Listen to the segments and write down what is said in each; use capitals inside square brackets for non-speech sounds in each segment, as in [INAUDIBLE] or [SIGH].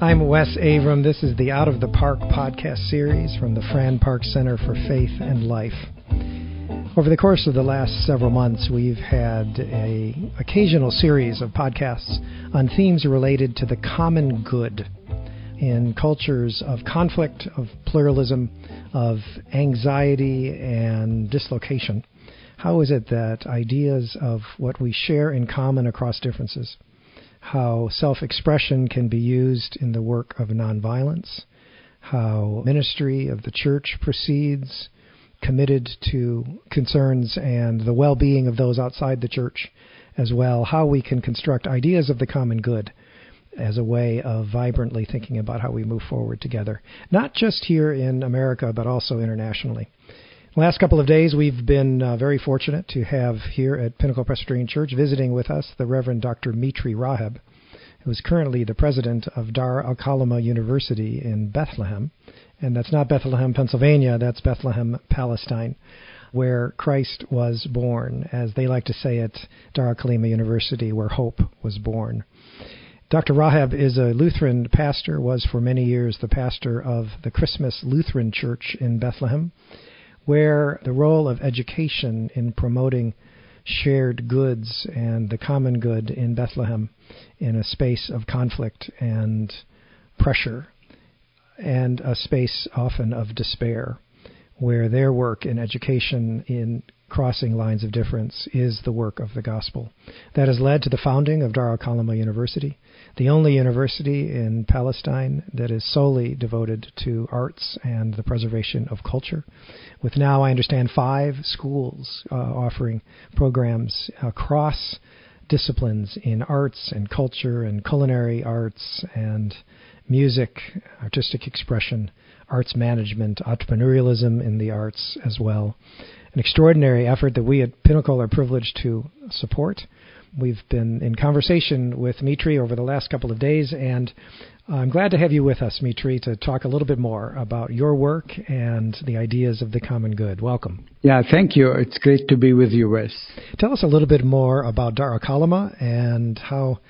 I'm Wes Avram. This is the Out of the Park podcast series from the Fran Park Center for Faith and Life. Over the course of the last several months, we've had a occasional series of podcasts on themes related to the common good in cultures of conflict, of pluralism, of anxiety and dislocation. How is it that ideas of what we share in common across differences how self expression can be used in the work of nonviolence, how ministry of the church proceeds, committed to concerns and the well being of those outside the church as well, how we can construct ideas of the common good as a way of vibrantly thinking about how we move forward together, not just here in America, but also internationally. Last couple of days, we've been uh, very fortunate to have here at Pinnacle Presbyterian Church visiting with us the Reverend Dr. Mitri Raheb, who is currently the president of Dar al Kalima University in Bethlehem. And that's not Bethlehem, Pennsylvania, that's Bethlehem, Palestine, where Christ was born, as they like to say at Dar al Kalima University, where hope was born. Dr. Raheb is a Lutheran pastor, was for many years the pastor of the Christmas Lutheran Church in Bethlehem where the role of education in promoting shared goods and the common good in Bethlehem in a space of conflict and pressure and a space often of despair where their work in education in crossing lines of difference is the work of the gospel. That has led to the founding of Dar al Kalima University, the only university in Palestine that is solely devoted to arts and the preservation of culture, with now, I understand, five schools uh, offering programs across disciplines in arts and culture and culinary arts and music, artistic expression, arts management, entrepreneurialism in the arts as well. An extraordinary effort that we at Pinnacle are privileged to support. We've been in conversation with Mitri over the last couple of days, and I'm glad to have you with us, Mitri, to talk a little bit more about your work and the ideas of the common good. Welcome. Yeah, thank you. It's great to be with you, Wes. Tell us a little bit more about Dar al Kalima and how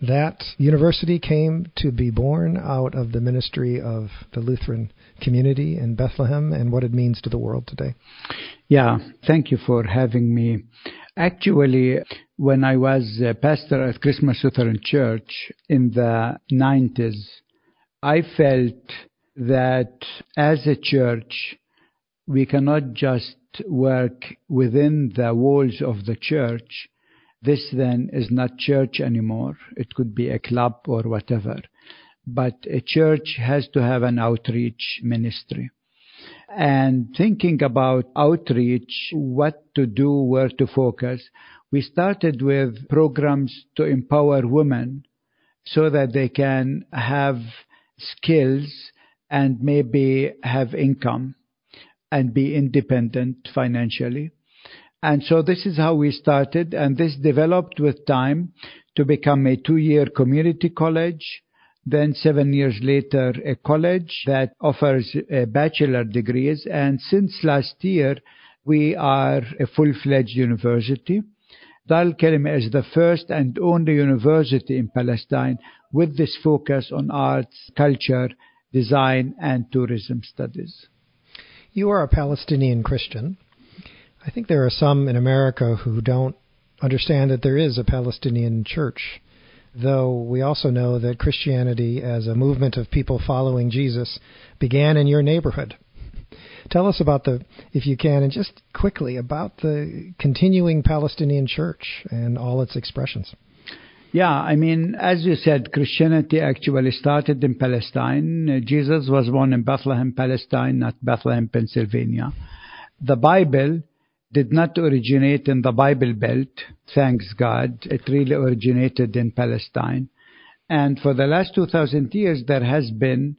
that university came to be born out of the ministry of the Lutheran community in Bethlehem and what it means to the world today. Yeah, thank you for having me. Actually, when I was a pastor at Christmas Lutheran Church in the 90s, I felt that as a church, we cannot just work within the walls of the church this then is not church anymore. It could be a club or whatever. But a church has to have an outreach ministry. And thinking about outreach, what to do, where to focus, we started with programs to empower women so that they can have skills and maybe have income and be independent financially. And so this is how we started, and this developed with time to become a two year community college. Then seven years later, a college that offers bachelor degrees. And since last year, we are a full-fledged university. Dar al-Kalima is the first and only university in Palestine with this focus on arts, culture, design, and tourism studies. You are a Palestinian Christian. I think there are some in America who don't understand that there is a Palestinian church, though we also know that Christianity, as a movement of people following Jesus, began in your neighborhood. Tell us about the, if you can, and just quickly about the continuing Palestinian church and all its expressions. Yeah, I mean, as you said, Christianity actually started in Palestine. Uh, Jesus was born in Bethlehem, Palestine, not Bethlehem, Pennsylvania. The Bible did not originate in the Bible Belt, thanks God. It really originated in Palestine. And for the last 2,000 years, there has been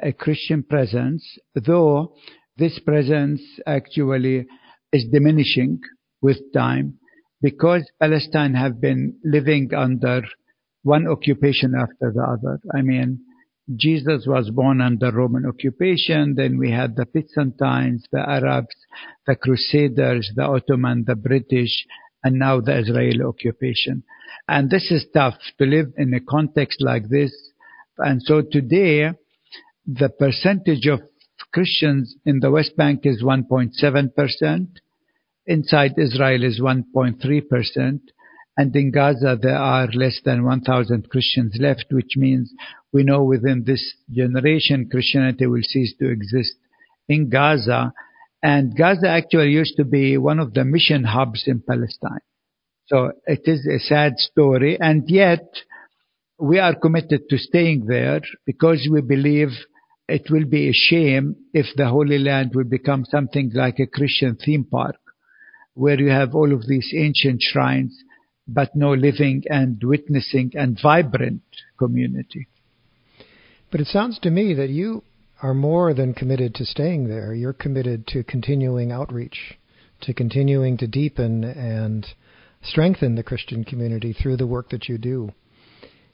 a Christian presence, though this presence actually is diminishing with time because Palestine have been living under one occupation after the other. I mean, Jesus was born under Roman occupation. Then we had the Byzantines, the Arabs, the Crusaders, the Ottoman, the British, and now the Israeli occupation. And this is tough to live in a context like this. And so today, the percentage of Christians in the West Bank is 1.7%. Inside Israel is 1.3%. And in Gaza, there are less than 1,000 Christians left, which means we know within this generation Christianity will cease to exist in Gaza. And Gaza actually used to be one of the mission hubs in Palestine. So it is a sad story. And yet we are committed to staying there because we believe it will be a shame if the Holy Land will become something like a Christian theme park where you have all of these ancient shrines but no living and witnessing and vibrant community. But it sounds to me that you are more than committed to staying there. You're committed to continuing outreach, to continuing to deepen and strengthen the Christian community through the work that you do.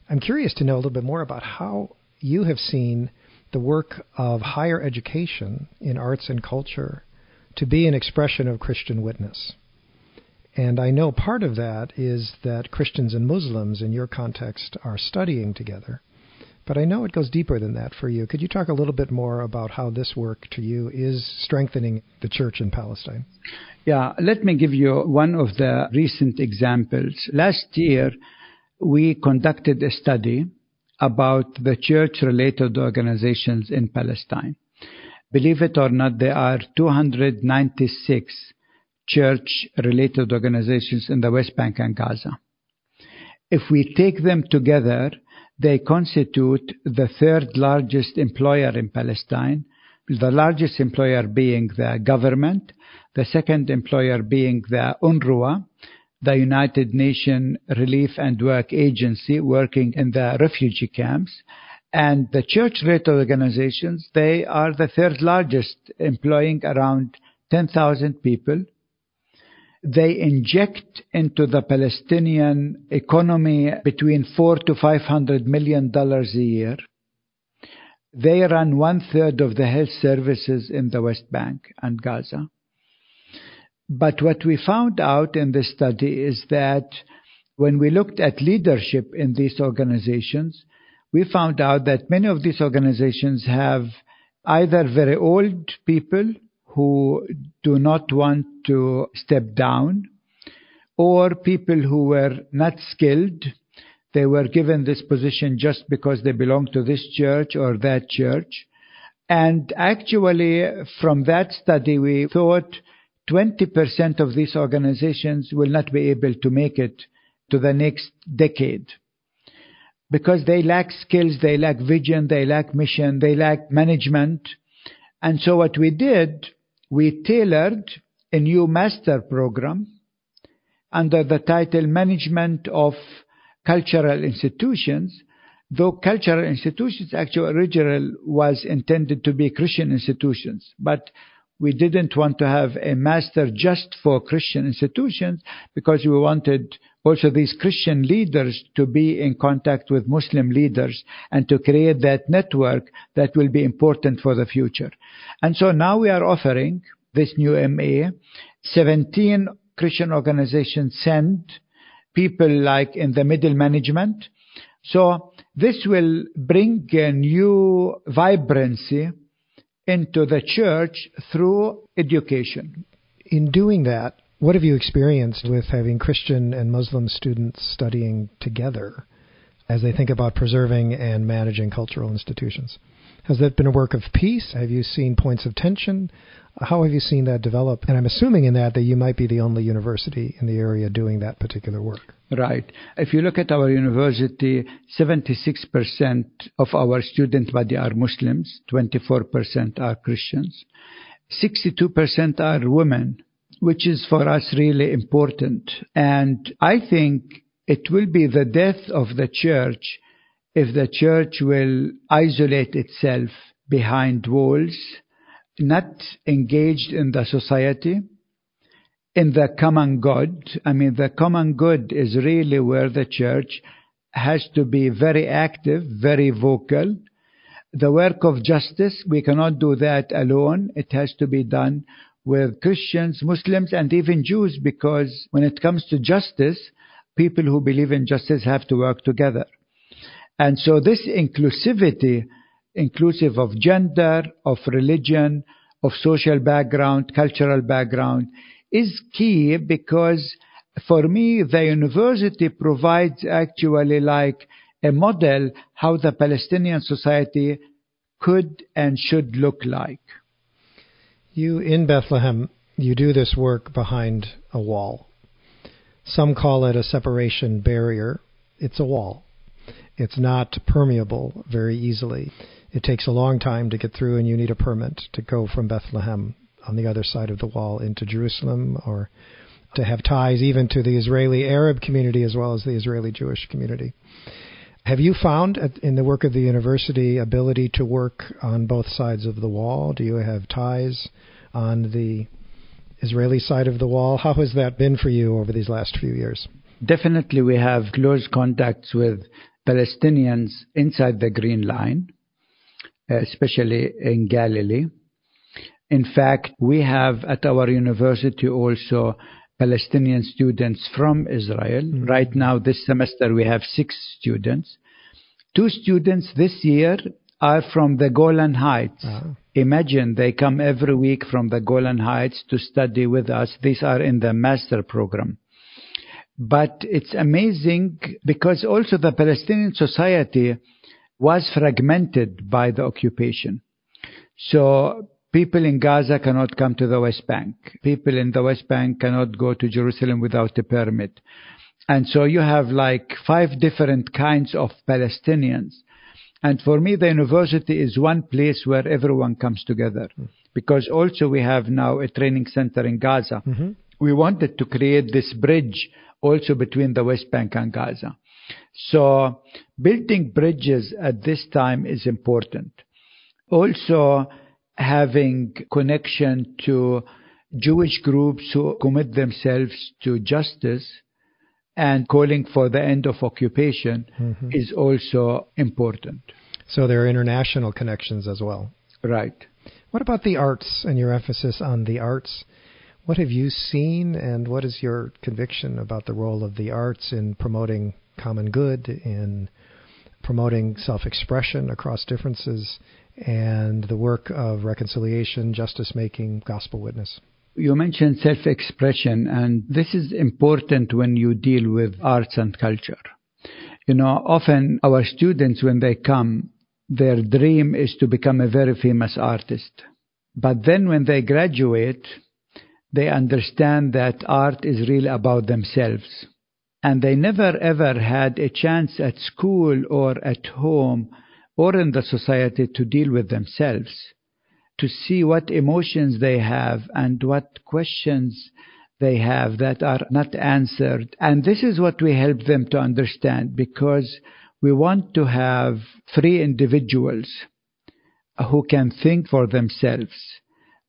I'm curious to know a little bit more about how you have seen the work of higher education in arts and culture to be an expression of Christian witness. And I know part of that is that Christians and Muslims in your context are studying together. But I know it goes deeper than that for you. Could you talk a little bit more about how this work to you is strengthening the church in Palestine? Yeah, let me give you one of the recent examples. Last year, we conducted a study about the church related organizations in Palestine. Believe it or not, there are 296 church related organizations in the West Bank and Gaza. If we take them together, they constitute the third largest employer in Palestine, the largest employer being the government, the second employer being the UNRWA, the United Nations Relief and Work Agency working in the refugee camps, and the church-related organizations, they are the third largest, employing around 10,000 people they inject into the Palestinian economy between four to five hundred million dollars a year. They run one third of the health services in the West Bank and Gaza. But what we found out in this study is that when we looked at leadership in these organizations, we found out that many of these organizations have either very old people who do not want to step down, or people who were not skilled. They were given this position just because they belong to this church or that church. And actually, from that study, we thought 20% of these organizations will not be able to make it to the next decade because they lack skills, they lack vision, they lack mission, they lack management. And so what we did we tailored a new master program under the title Management of Cultural Institutions, though cultural institutions actually originally was intended to be Christian institutions, but we didn't want to have a master just for Christian institutions because we wanted also these Christian leaders to be in contact with Muslim leaders and to create that network that will be important for the future. And so now we are offering this new MA. 17 Christian organizations send people like in the middle management. So this will bring a new vibrancy into the church through education. In doing that, what have you experienced with having Christian and Muslim students studying together as they think about preserving and managing cultural institutions? Has that been a work of peace? Have you seen points of tension? How have you seen that develop? And I'm assuming in that that you might be the only university in the area doing that particular work. Right. If you look at our university, 76% of our student body are Muslims, 24% are Christians, 62% are women, which is for us really important. And I think it will be the death of the church if the church will isolate itself behind walls, not engaged in the society, in the common good. I mean, the common good is really where the church has to be very active, very vocal. The work of justice, we cannot do that alone. It has to be done with Christians, Muslims, and even Jews because when it comes to justice, people who believe in justice have to work together. And so this inclusivity, inclusive of gender, of religion, of social background, cultural background, is key because for me, the university provides actually like a model how the Palestinian society could and should look like. You in Bethlehem, you do this work behind a wall. Some call it a separation barrier. It's a wall. It's not permeable very easily. It takes a long time to get through, and you need a permit to go from Bethlehem on the other side of the wall into Jerusalem or to have ties even to the Israeli Arab community as well as the Israeli Jewish community. Have you found in the work of the university ability to work on both sides of the wall? Do you have ties on the Israeli side of the wall? How has that been for you over these last few years? Definitely, we have close contacts with Palestinians inside the Green Line, especially in Galilee. In fact, we have at our university also Palestinian students from Israel. Mm-hmm. Right now, this semester, we have six students. Two students this year are from the Golan Heights. Uh-huh. Imagine they come every week from the Golan Heights to study with us. These are in the master program. But it's amazing because also the Palestinian society was fragmented by the occupation. So People in Gaza cannot come to the West Bank. People in the West Bank cannot go to Jerusalem without a permit. And so you have like five different kinds of Palestinians. And for me, the university is one place where everyone comes together. Mm. Because also we have now a training center in Gaza. Mm-hmm. We wanted to create this bridge also between the West Bank and Gaza. So building bridges at this time is important. Also, having connection to Jewish groups who commit themselves to justice and calling for the end of occupation mm-hmm. is also important. So there are international connections as well. Right. What about the arts and your emphasis on the arts? What have you seen and what is your conviction about the role of the arts in promoting common good, in promoting self expression across differences, and the work of reconciliation, justice making, gospel witness. You mentioned self expression, and this is important when you deal with arts and culture. You know, often our students, when they come, their dream is to become a very famous artist. But then when they graduate, they understand that art is really about themselves. And they never ever had a chance at school or at home or in the society to deal with themselves, to see what emotions they have and what questions they have that are not answered. And this is what we help them to understand because we want to have free individuals who can think for themselves,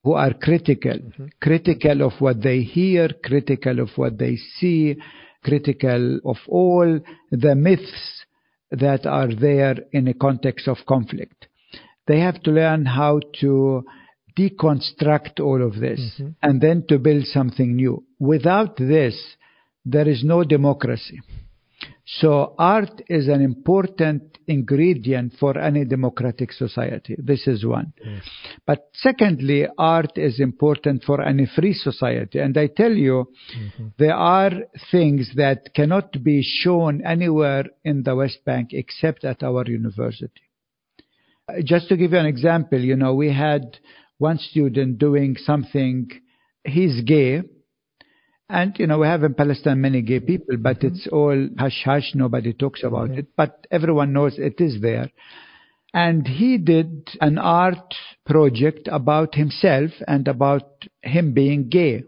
who are critical, mm-hmm. critical of what they hear, critical of what they see, critical of all the myths that are there in a context of conflict. They have to learn how to deconstruct all of this mm-hmm. and then to build something new. Without this, there is no democracy. So art is an important ingredient for any democratic society. This is one. Yes. But secondly, art is important for any free society. And I tell you, mm-hmm. there are things that cannot be shown anywhere in the West Bank except at our university. Just to give you an example, you know, we had one student doing something, he's gay, and, you know, we have in Palestine many gay people, but mm-hmm. it's all hush hush, nobody talks about mm-hmm. it, but everyone knows it is there. And he did an art project about himself and about him being gay.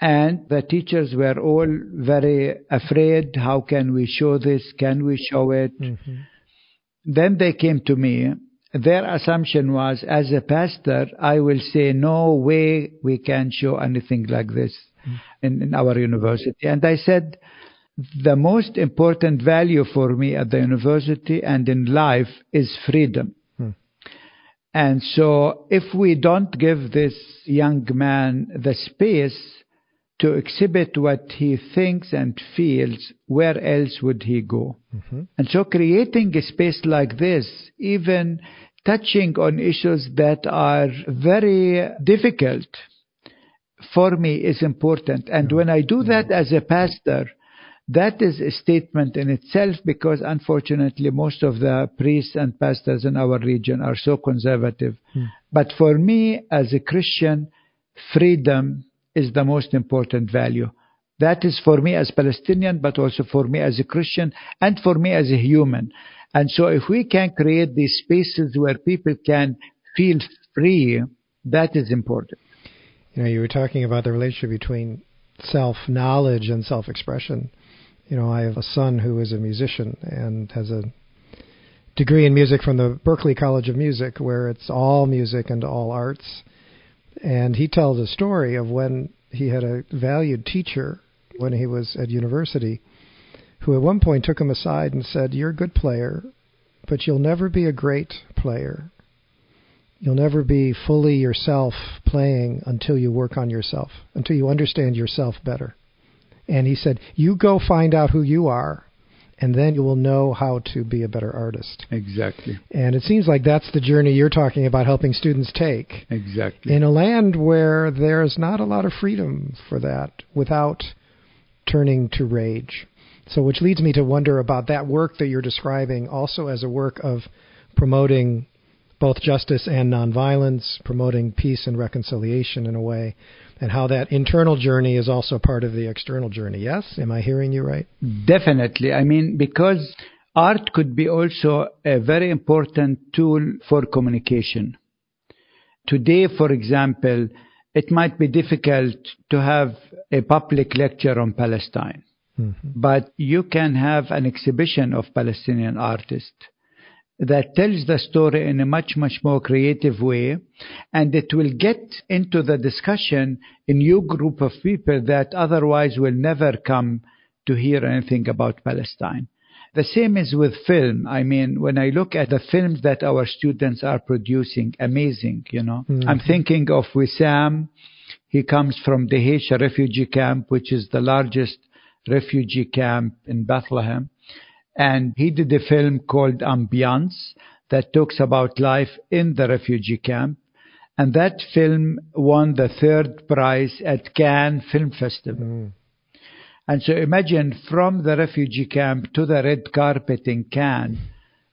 And the teachers were all very afraid. How can we show this? Can we show it? Mm-hmm. Then they came to me their assumption was, as a pastor, I will say, no way we can show anything like this in, in our university. And I said, the most important value for me at the university and in life is freedom. Hmm. And so, if we don't give this young man the space to exhibit what he thinks and feels, where else would he go? Mm-hmm. And so, creating a space like this, even touching on issues that are very difficult for me is important. And when I do that as a pastor, that is a statement in itself because unfortunately most of the priests and pastors in our region are so conservative. Hmm. But for me as a Christian, freedom is the most important value. That is for me as Palestinian, but also for me as a Christian and for me as a human. And so if we can create these spaces where people can feel free, that is important. You know, you were talking about the relationship between self knowledge and self expression. You know, I have a son who is a musician and has a degree in music from the Berklee College of Music, where it's all music and all arts. And he tells a story of when he had a valued teacher when he was at university who at one point took him aside and said, You're a good player, but you'll never be a great player. You'll never be fully yourself playing until you work on yourself, until you understand yourself better. And he said, You go find out who you are, and then you will know how to be a better artist. Exactly. And it seems like that's the journey you're talking about helping students take. Exactly. In a land where there's not a lot of freedom for that without turning to rage. So, which leads me to wonder about that work that you're describing also as a work of promoting both justice and nonviolence, promoting peace and reconciliation in a way, and how that internal journey is also part of the external journey. Yes? Am I hearing you right? Definitely. I mean, because art could be also a very important tool for communication. Today, for example, it might be difficult to have a public lecture on Palestine. Mm-hmm. But you can have an exhibition of Palestinian artists that tells the story in a much, much more creative way, and it will get into the discussion a new group of people that otherwise will never come to hear anything about Palestine. The same is with film. I mean, when I look at the films that our students are producing, amazing, you know. Mm-hmm. I'm thinking of Wissam. He comes from the Dheisheh refugee camp, which is the largest refugee camp in Bethlehem. And he did a film called Ambiance that talks about life in the refugee camp. And that film won the third prize at Cannes Film Festival. Mm. And so imagine from the refugee camp to the red carpet in Cannes.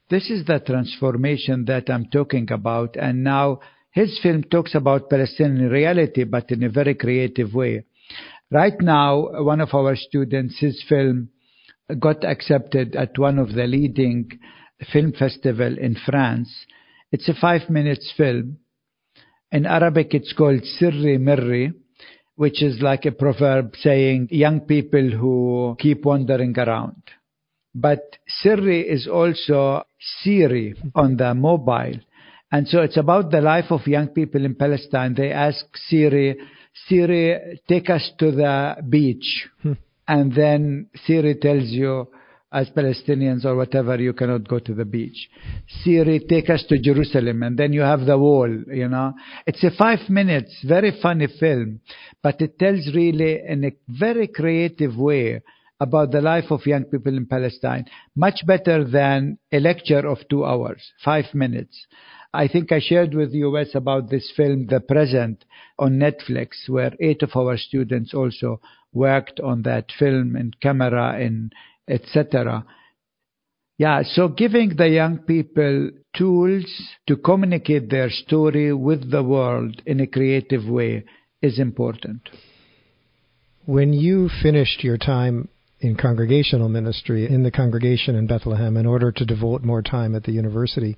This is the transformation that I'm talking about. And now his film talks about Palestinian reality, but in a very creative way. Right now, one of our students, his film got accepted at one of the leading film festival in France. It's a five minutes film. In Arabic, it's called Sirri Mirri, which is like a proverb saying young people who keep wandering around. But Sirri is also Siri on the mobile. And so it's about the life of young people in Palestine. They ask Siri, Siri, take us to the beach. Hmm. And then Siri tells you, as Palestinians or whatever, you cannot go to the beach. Siri, take us to Jerusalem, and then you have the wall, you know. It's a five minutes, very funny film, but it tells really in a very creative way about the life of young people in Palestine. Much better than a lecture of two hours, five minutes. I think I shared with you, Wes, about this film, The Present, on Netflix, where eight of our students also worked on that film and camera and etc. Yeah, so giving the young people tools to communicate their story with the world in a creative way is important. When you finished your time in congregational ministry in the congregation in Bethlehem in order to devote more time at the university,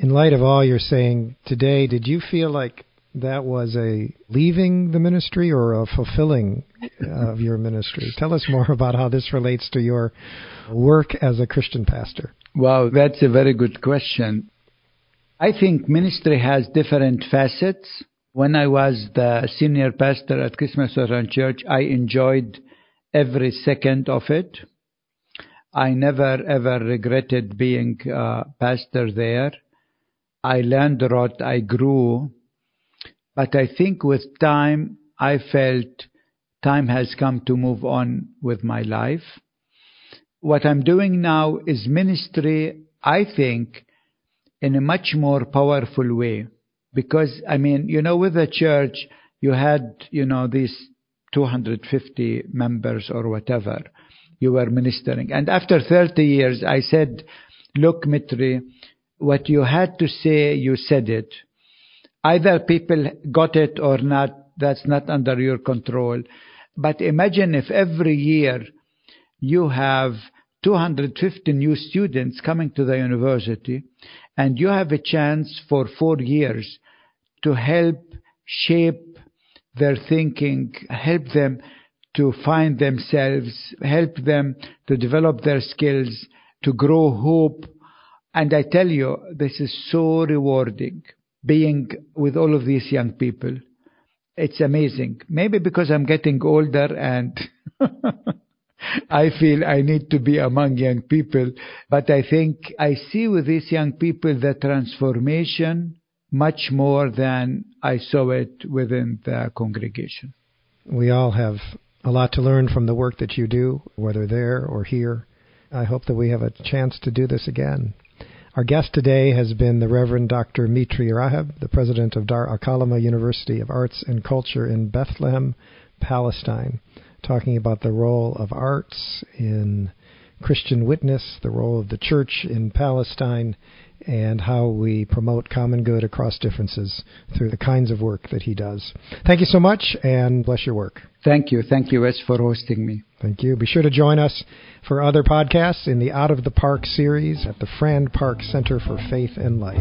in light of all you're saying today, did you feel like that was a leaving the ministry or a fulfilling uh, of your ministry? Tell us more about how this relates to your work as a Christian pastor. Wow, that's a very good question. I think ministry has different facets. When I was the senior pastor at Christmas Lutheran Church, I enjoyed every second of it. I never ever regretted being a pastor there. I learned a lot, I grew, but I think with time, I felt time has come to move on with my life. What I'm doing now is ministry, I think, in a much more powerful way. Because, I mean, you know, with the church, you had, you know, these 250 members or whatever you were ministering. And after 30 years, I said, look, Mitri, what you had to say, you said it. Either people got it or not, that's not under your control. But imagine if every year you have 250 new students coming to the university and you have a chance for four years to help shape their thinking, help them to find themselves, help them to develop their skills, to grow hope. And I tell you, this is so rewarding being with all of these young people. It's amazing. Maybe because I'm getting older and [LAUGHS] I feel I need to be among young people. But I think I see with these young people the transformation much more than I saw it within the congregation. We all have a lot to learn from the work that you do, whether there or here. I hope that we have a chance to do this again. Our guest today has been the Reverend Dr. Mitri Raheb, the president of Dar al University of Arts and Culture in Bethlehem, Palestine, talking about the role of arts in Christian witness, the role of the church in Palestine, and how we promote common good across differences through the kinds of work that he does. Thank you so much and bless your work. Thank you. Thank you, Wes, for hosting me. Thank you. Be sure to join us for other podcasts in the Out of the Park series at the Frand Park Center for Faith and Life.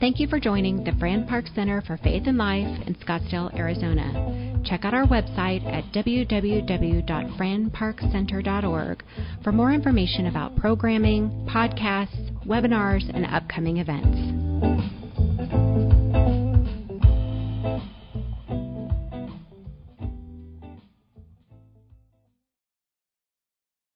Thank you for joining the Frand Park Center for Faith and Life in Scottsdale, Arizona. Check out our website at www.frandparkcenter.org for more information about programming, podcasts, webinars, and upcoming events.